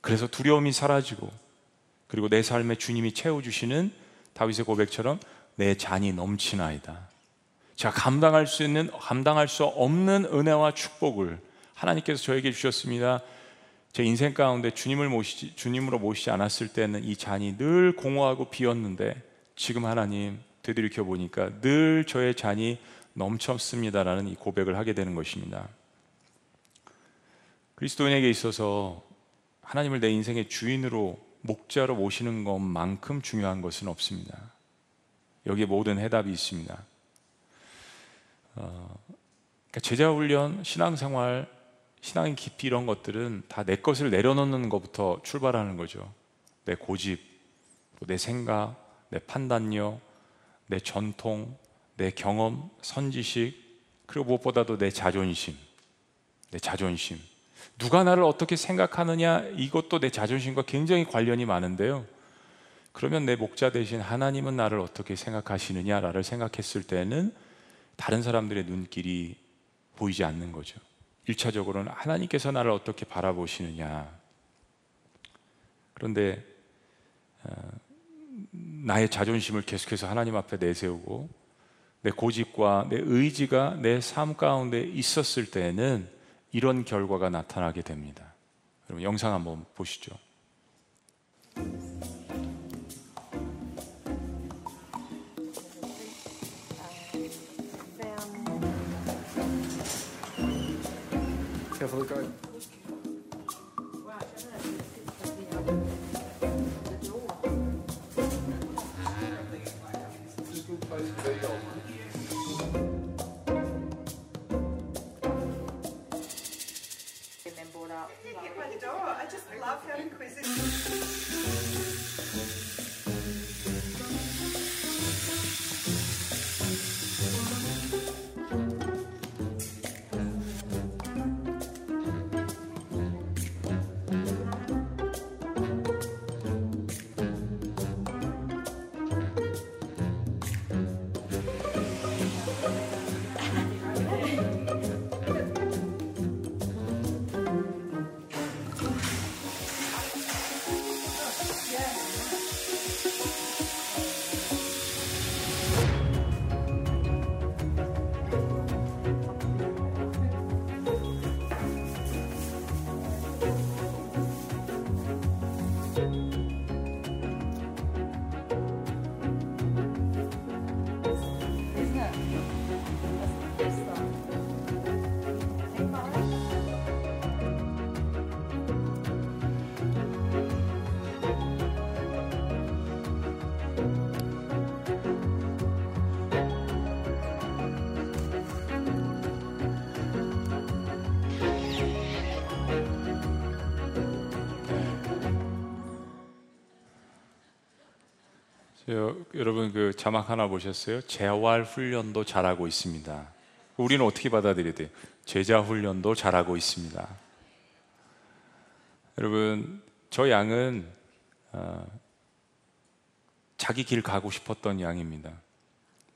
그래서 두려움이 사라지고 그리고 내 삶에 주님이 채워주시는 다윗의 고백처럼 내 잔이 넘치나이다. 제가 감당할 수 있는 감당할 수 없는 은혜와 축복을 하나님께서 저에게 주셨습니다. 제 인생 가운데 주님을 모시지 주님으로 모시지 않았을 때는 이 잔이 늘 공허하고 비었는데 지금 하나님 되돌이켜 보니까 늘 저의 잔이 넘쳤습니다라는 이 고백을 하게 되는 것입니다. 그리스도인에게 있어서 하나님을 내 인생의 주인으로 목자로 모시는 것만큼 중요한 것은 없습니다. 여기에 모든 해답이 있습니다. 어, 그러니까 제자 훈련, 신앙생활 신앙의 깊이 이런 것들은 다 내 것을 내려놓는 것부터 출발하는 거죠. 내 고집, 내 생각, 내 판단력, 내 전통, 내 경험, 선지식, 그리고 무엇보다도 내 자존심, 내 자존심. 누가 나를 어떻게 생각하느냐 이것도 내 자존심과 굉장히 관련이 많은데요. 그러면 내 목자 대신 하나님은 나를 어떻게 생각하시느냐를 생각했을 때는 다른 사람들의 눈길이 보이지 않는 거죠. 1차적으로는 하나님께서 나를 어떻게 바라보시느냐. 그런데 어, 나의 자존심을 계속해서 하나님 앞에 내세우고 내 고집과 내 의지가 내 삶 가운데 있었을 때는 이런 결과가 나타나게 됩니다. 여러분 영상 한번 보시죠. Careful, go. 여러분 그 자막 하나 보셨어요? 재활 훈련도 잘하고 있습니다. 우리는 어떻게 받아들여야 돼요? 제자 훈련도 잘하고 있습니다. 여러분 저 양은 어, 자기 길 가고 싶었던 양입니다.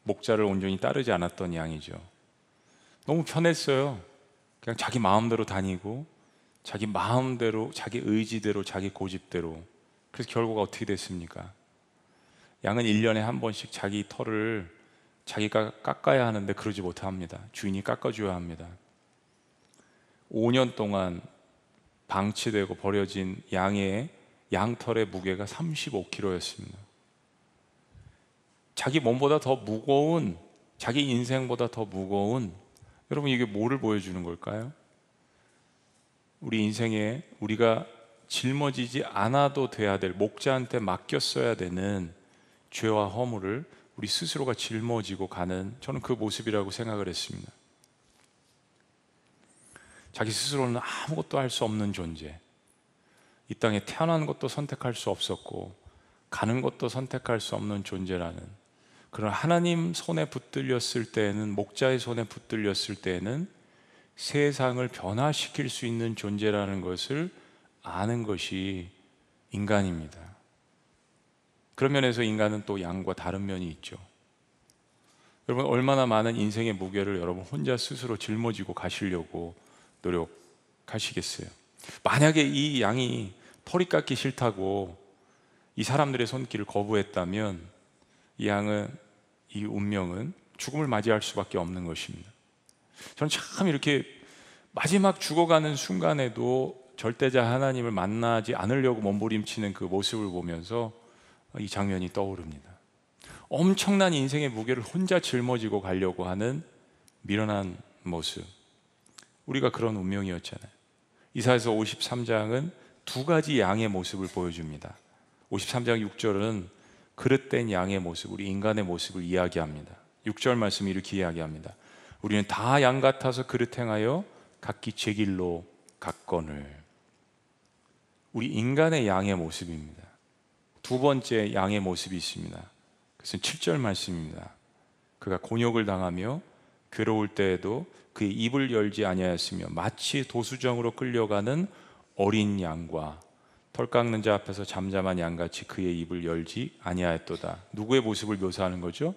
목자를 온전히 따르지 않았던 양이죠. 너무 편했어요. 그냥 자기 마음대로 다니고 자기 마음대로 자기 의지대로 자기 고집대로 그래서 결과가 어떻게 됐습니까? 양은 1년에 한 번씩 자기 털을 자기가 깎아야 하는데 그러지 못합니다. 주인이 깎아줘야 합니다. 5년 동안 방치되고 버려진 양의 양털의 무게가 35kg였습니다. 자기 몸보다 더 무거운 자기 인생보다 더 무거운 여러분 이게 뭐를 보여주는 걸까요? 우리 인생에 우리가 짊어지지 않아도 돼야 될 목자한테 맡겼어야 되는 죄와 허물을 우리 스스로가 짊어지고 가는 저는 그 모습이라고 생각을 했습니다. 자기 스스로는 아무것도 할 수 없는 존재. 이 땅에 태어난 것도 선택할 수 없었고 가는 것도 선택할 수 없는 존재라는 그러나 하나님 손에 붙들렸을 때에는 목자의 손에 붙들렸을 때에는 세상을 변화시킬 수 있는 존재라는 것을 아는 것이 인간입니다. 그런 면에서 인간은 또 양과 다른 면이 있죠. 여러분 얼마나 많은 인생의 무게를 여러분 혼자 스스로 짊어지고 가시려고 노력하시겠어요? 만약에 이 양이 털이 깎기 싫다고 이 사람들의 손길을 거부했다면 이 양은 이 운명은 죽음을 맞이할 수밖에 없는 것입니다. 저는 참 이렇게 마지막 죽어가는 순간에도 절대자 하나님을 만나지 않으려고 몸부림치는 그 모습을 보면서 이 장면이 떠오릅니다. 엄청난 인생의 무게를 혼자 짊어지고 가려고 하는 미련한 모습. 우리가 그런 운명이었잖아요. 이사에서 53장은 두 가지 양의 모습을 보여줍니다. 53장 6절은 그릇된 양의 모습, 우리 인간의 모습을 이야기합니다. 6절 말씀이 이렇게 이야기합니다. 우리는 다 양 같아서 그릇 행하여 각기 제 길로 갔거늘. 우리 인간의 양의 모습입니다. 두 번째 양의 모습이 있습니다. 그것은 7절 말씀입니다. 그가 곤욕을 당하며 괴로울 때에도 그의 입을 열지 아니하였으며 마치 도수정으로 끌려가는 어린 양과 털 깎는 자 앞에서 잠잠한 양같이 그의 입을 열지 아니하였도다. 누구의 모습을 묘사하는 거죠?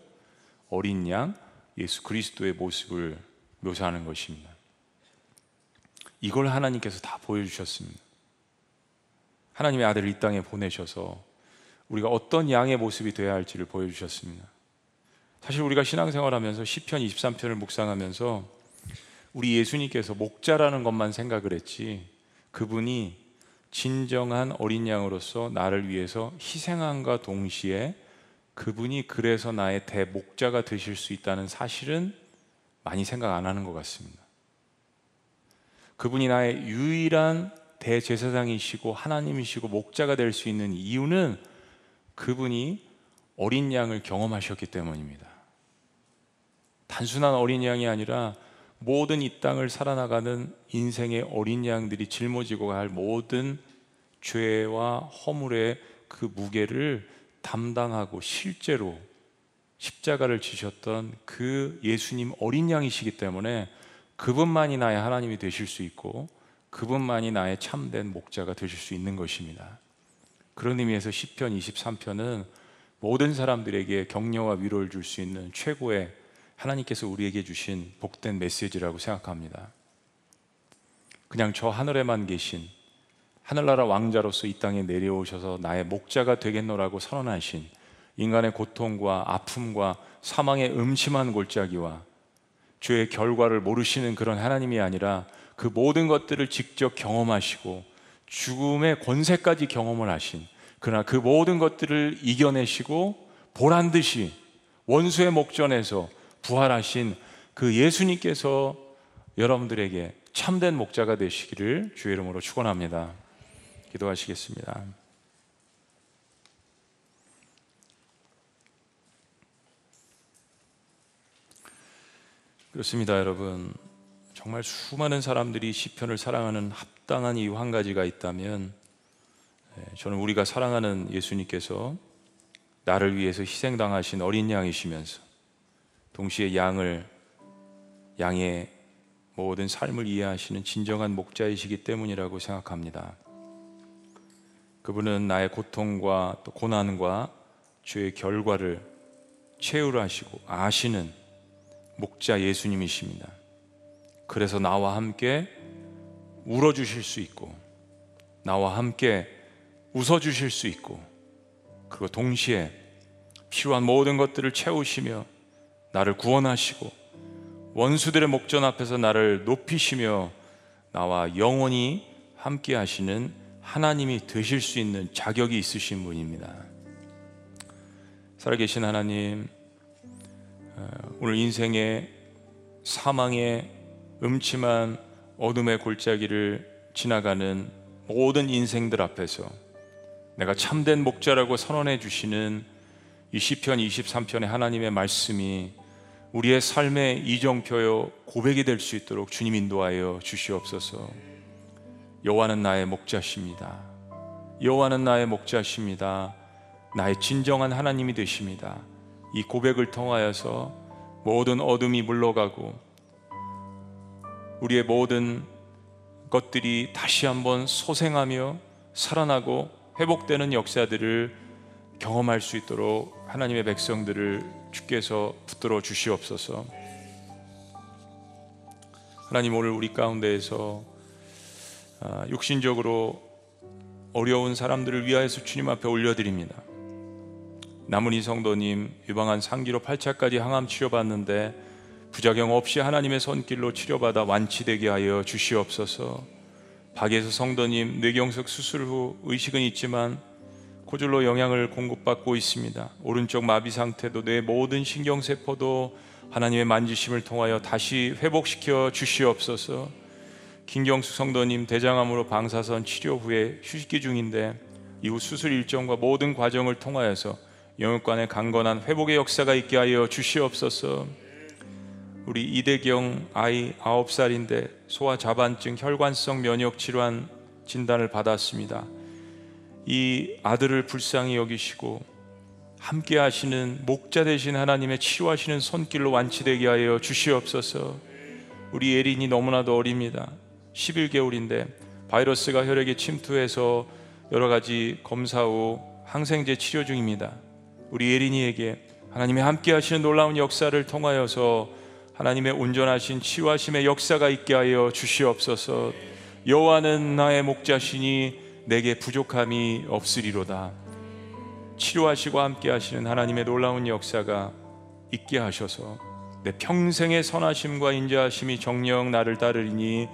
어린 양 예수 그리스도의 모습을 묘사하는 것입니다. 이걸 하나님께서 다 보여주셨습니다. 하나님의 아들을 이 땅에 보내셔서 우리가 어떤 양의 모습이 되어야 할지를 보여주셨습니다. 사실 우리가 신앙생활하면서 시편 23편을 묵상하면서 우리 예수님께서 목자라는 것만 생각을 했지 그분이 진정한 어린 양으로서 나를 위해서 희생함과 동시에 그분이 그래서 나의 대목자가 되실 수 있다는 사실은 많이 생각 안 하는 것 같습니다. 그분이 나의 유일한 대제사장이시고 하나님이시고 목자가 될 수 있는 이유는 그분이 어린 양을 경험하셨기 때문입니다. 단순한 어린 양이 아니라 모든 이 땅을 살아나가는 인생의 어린 양들이 짊어지고 갈 모든 죄와 허물의 그 무게를 담당하고 실제로 십자가를 지셨던 그 예수님 어린 양이시기 때문에 그분만이 나의 하나님이 되실 수 있고 그분만이 나의 참된 목자가 되실 수 있는 것입니다. 그런 의미에서 시편 23편은 모든 사람들에게 격려와 위로를 줄 수 있는 최고의 하나님께서 우리에게 주신 복된 메시지라고 생각합니다. 그냥 저 하늘에만 계신 하늘나라 왕자로서 이 땅에 내려오셔서 나의 목자가 되겠노라고 선언하신 인간의 고통과 아픔과 사망의 음침한 골짜기와 죄의 결과를 모르시는 그런 하나님이 아니라 그 모든 것들을 직접 경험하시고 죽음의 권세까지 경험을 하신 그러나 그 모든 것들을 이겨내시고 보란 듯이 원수의 목전에서 부활하신 그 예수님께서 여러분들에게 참된 목자가 되시기를 주의 이름으로 축원합니다. 기도하시겠습니다. 그렇습니다, 여러분. 정말 수많은 사람들이 시편을 사랑하는 합 당한 이유 한 가지가 있다면 예, 저는 우리가 사랑하는 예수님께서 나를 위해서 희생당하신 어린 양이시면서 동시에 양을 양의 모든 삶을 이해하시는 진정한 목자이시기 때문이라고 생각합니다. 그분은 나의 고통과 또 고난과 죄의 결과를 체휼 하시고 아시는 목자 예수님이십니다. 그래서 나와 함께 울어 주실 수 있고 나와 함께 웃어 주실 수 있고 그리고 동시에 필요한 모든 것들을 채우시며 나를 구원하시고 원수들의 목전 앞에서 나를 높이시며 나와 영원히 함께 하시는 하나님이 되실 수 있는 자격이 있으신 분입니다. 살아계신 하나님, 어, 오늘 인생의 사망의 음침한 어둠의 골짜기를 지나가는 모든 인생들 앞에서 내가 참된 목자라고 선언해 주시는 이 시편 23편의 하나님의 말씀이 우리의 삶의 이정표요 고백이 될 수 있도록 주님 인도하여 주시옵소서. 여호와는 나의 목자십니다. 여호와는 나의 목자십니다. 나의 진정한 하나님이 되십니다. 이 고백을 통하여서 모든 어둠이 물러가고 우리의 모든 것들이 다시 한번 소생하며 살아나고 회복되는 역사들을 경험할 수 있도록 하나님의 백성들을 주께서 붙들어 주시옵소서. 하나님 오늘 우리 가운데에서 아, 육신적으로 어려운 사람들을 위하여서 주님 앞에 올려드립니다. 남은희 성도님 유방한 상기로 8차까지 항암 치료받는데 부작용 없이 하나님의 손길로 치료받아 완치되게 하여 주시옵소서. 박예수 성도님 뇌경색 수술 후 의식은 있지만 고질로 영향을 공급받고 있습니다. 오른쪽 마비 상태도 뇌 모든 신경 세포도 하나님의 만지심을 통하여 다시 회복시켜 주시옵소서. 김경수 성도님 대장암으로 방사선 치료 후에 휴식기 중인데 이후 수술 일정과 모든 과정을 통하여서 영육간의 강건한 회복의 역사가 있게 하여 주시옵소서. 우리 이대경 아이 9살인데 소아 자반증 혈관성 면역 질환 진단을 받았습니다. 이 아들을 불쌍히 여기시고 함께 하시는 목자 되신 하나님의 치유하시는 손길로 완치되게 하여 주시옵소서. 우리 예린이 너무나도 어립니다. 11개월인데 바이러스가 혈액에 침투해서 여러 가지 검사 후 항생제 치료 중입니다. 우리 예린이에게 하나님의 함께 하시는 놀라운 역사를 통하여서 하나님의 온전하신 치유하심의 역사가 있게 하여 주시옵소서. 여호와는 나의 목자시니 내게 부족함이 없으리로다. 치료하시고 함께 하시는 하나님의 놀라운 역사가 있게 하셔서 내 평생의 선하심과 인자하심이 정령 나를 따르리니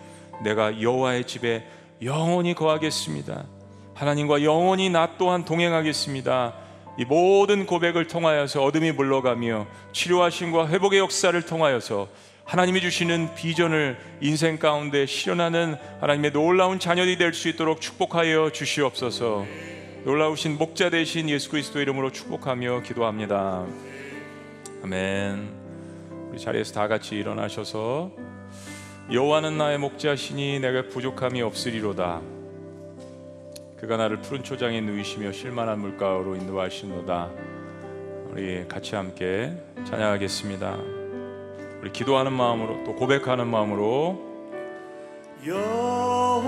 내가 여호와의 집에 영원히 거하겠습니다. 하나님과 영원히 나 또한 동행하겠습니다. 이 모든 고백을 통하여서 어둠이 물러가며 치료하심과 회복의 역사를 통하여서 하나님이 주시는 비전을 인생 가운데 실현하는 하나님의 놀라운 자녀들이 될 수 있도록 축복하여 주시옵소서. 놀라우신 목자 되신 예수 그리스도 이름으로 축복하며 기도합니다. 아멘. 우리 자리에서 다 같이 일어나셔서 여호와는 나의 목자시니 내가 부족함이 없으리로다. 그가 나를 푸른 초장에 누이시며 실만한 물가로 인도하시노다. 우리 같이 함께 찬양하겠습니다. 우리 기도하는 마음으로 또 고백하는 마음으로 여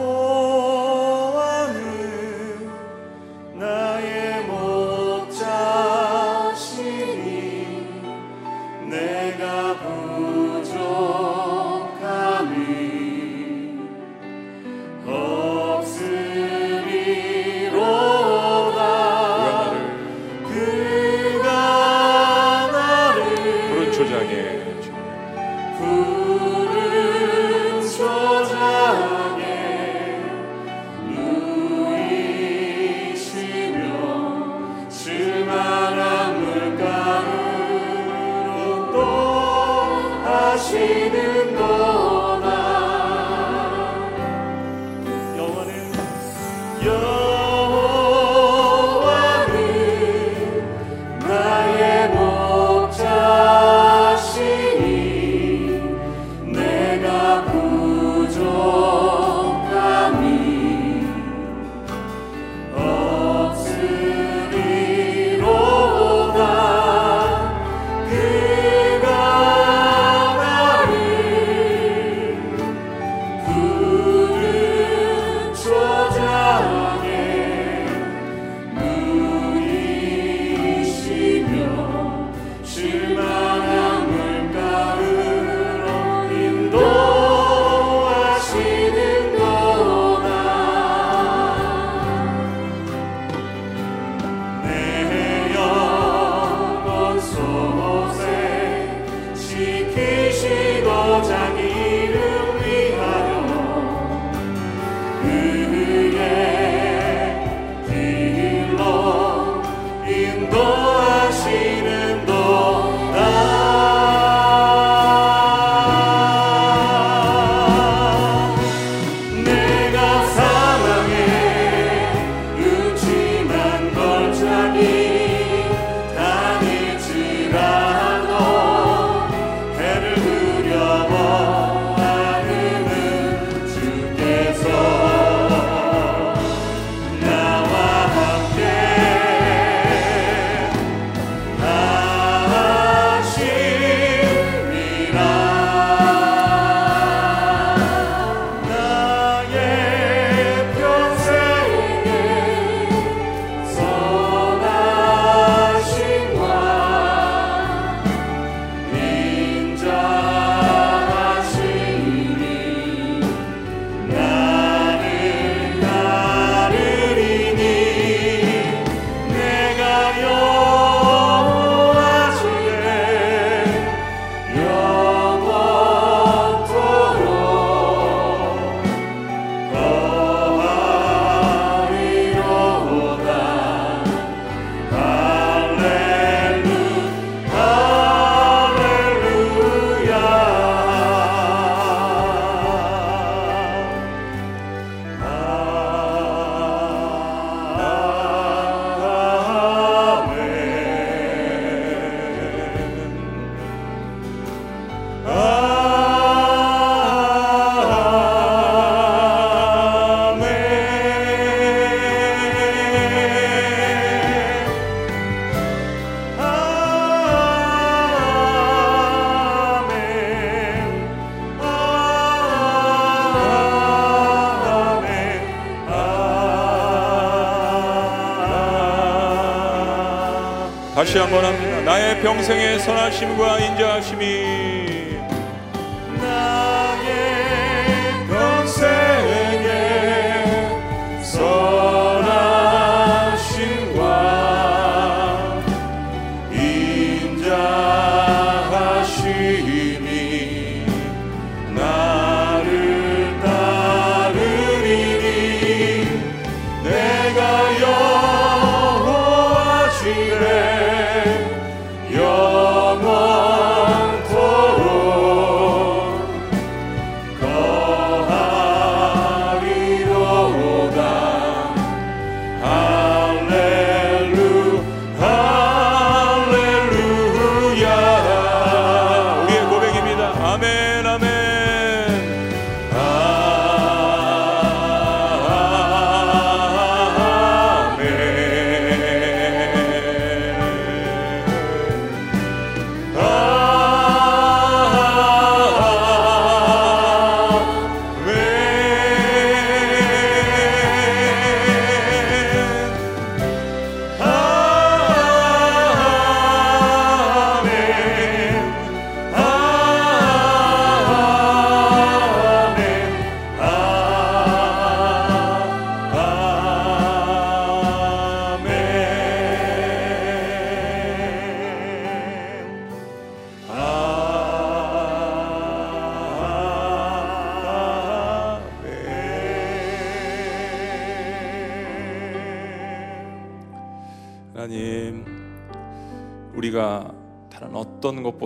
다시 한번 합니다. 나의 평생의 선하심과 인자하심이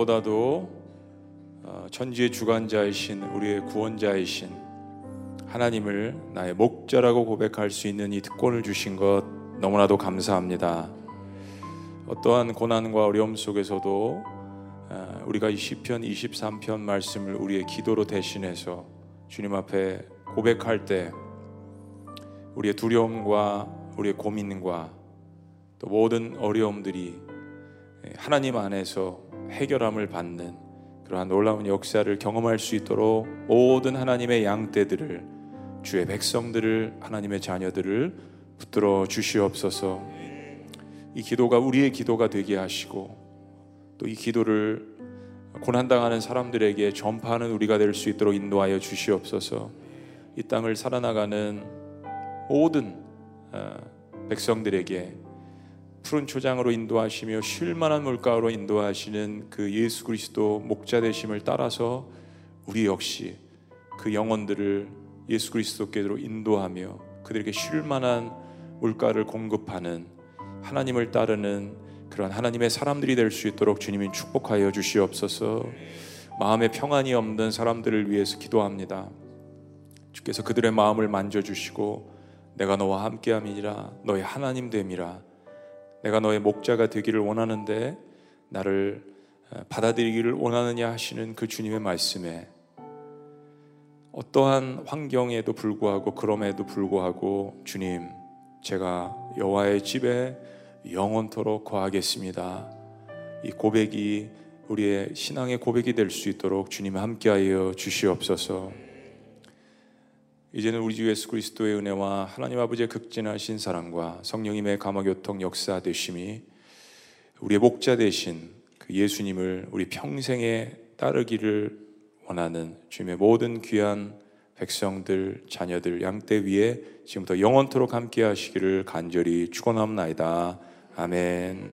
어떤 것보다도 어, 천지의 주관자이신 우리의 구원자이신 하나님을 나의 목자라고 고백할 수 있는 이 특권을 주신 것 너무나도 감사합니다. 어떠한 고난과 어려움 속에서도 어, 우리가 이 시편 23편 말씀을 우리의 기도로 대신해서 주님 앞에 고백할 때 우리의 두려움과 우리의 고민과 또 모든 어려움들이 하나님 안에서 해결함을 받는 그러한 놀라운 역사를 경험할 수 있도록 모든 하나님의 양떼들을 주의 백성들을 하나님의 자녀들을 붙들어 주시옵소서. 이 기도가 우리의 기도가 되게 하시고 또 이 기도를 고난 당하는 사람들에게 전파하는 우리가 될 수 있도록 인도하여 주시옵소서. 이 땅을 살아나가는 모든 어, 백성들에게 푸른 초장으로 인도하시며 쉴만한 물가로 인도하시는 그 예수 그리스도 목자 되심을 따라서 우리 역시 그 영혼들을 예수 그리스도께로 인도하며 그들에게 쉴만한 물가를 공급하는 하나님을 따르는 그런 하나님의 사람들이 될 수 있도록 주님이 축복하여 주시옵소서. 마음에 평안이 없는 사람들을 위해서 기도합니다. 주께서 그들의 마음을 만져 주시고 내가 너와 함께함이니라 너의 하나님 됨이라 내가 너의 목자가 되기를 원하는데 나를 어, 받아들이기를 원하느냐 하시는 그 주님의 말씀에 어떠한 환경에도 불구하고 그럼에도 불구하고 주님 제가 여호와의 집에 영원토록 거하겠습니다. 이 고백이 우리의 신앙의 고백이 될 수 있도록 주님 함께하여 주시옵소서. 이제는 우리 주 예수 그리스도의 은혜와 하나님 아버지의 극진하신 사랑과 성령님의 감화교통 역사 되심이 우리의 목자 되신 그 예수님을 우리 평생에 따르기를 원하는 주님의 모든 귀한 백성들, 자녀들, 양떼 위에 지금부터 영원토록 함께 하시기를 간절히 축원합니다. 아멘.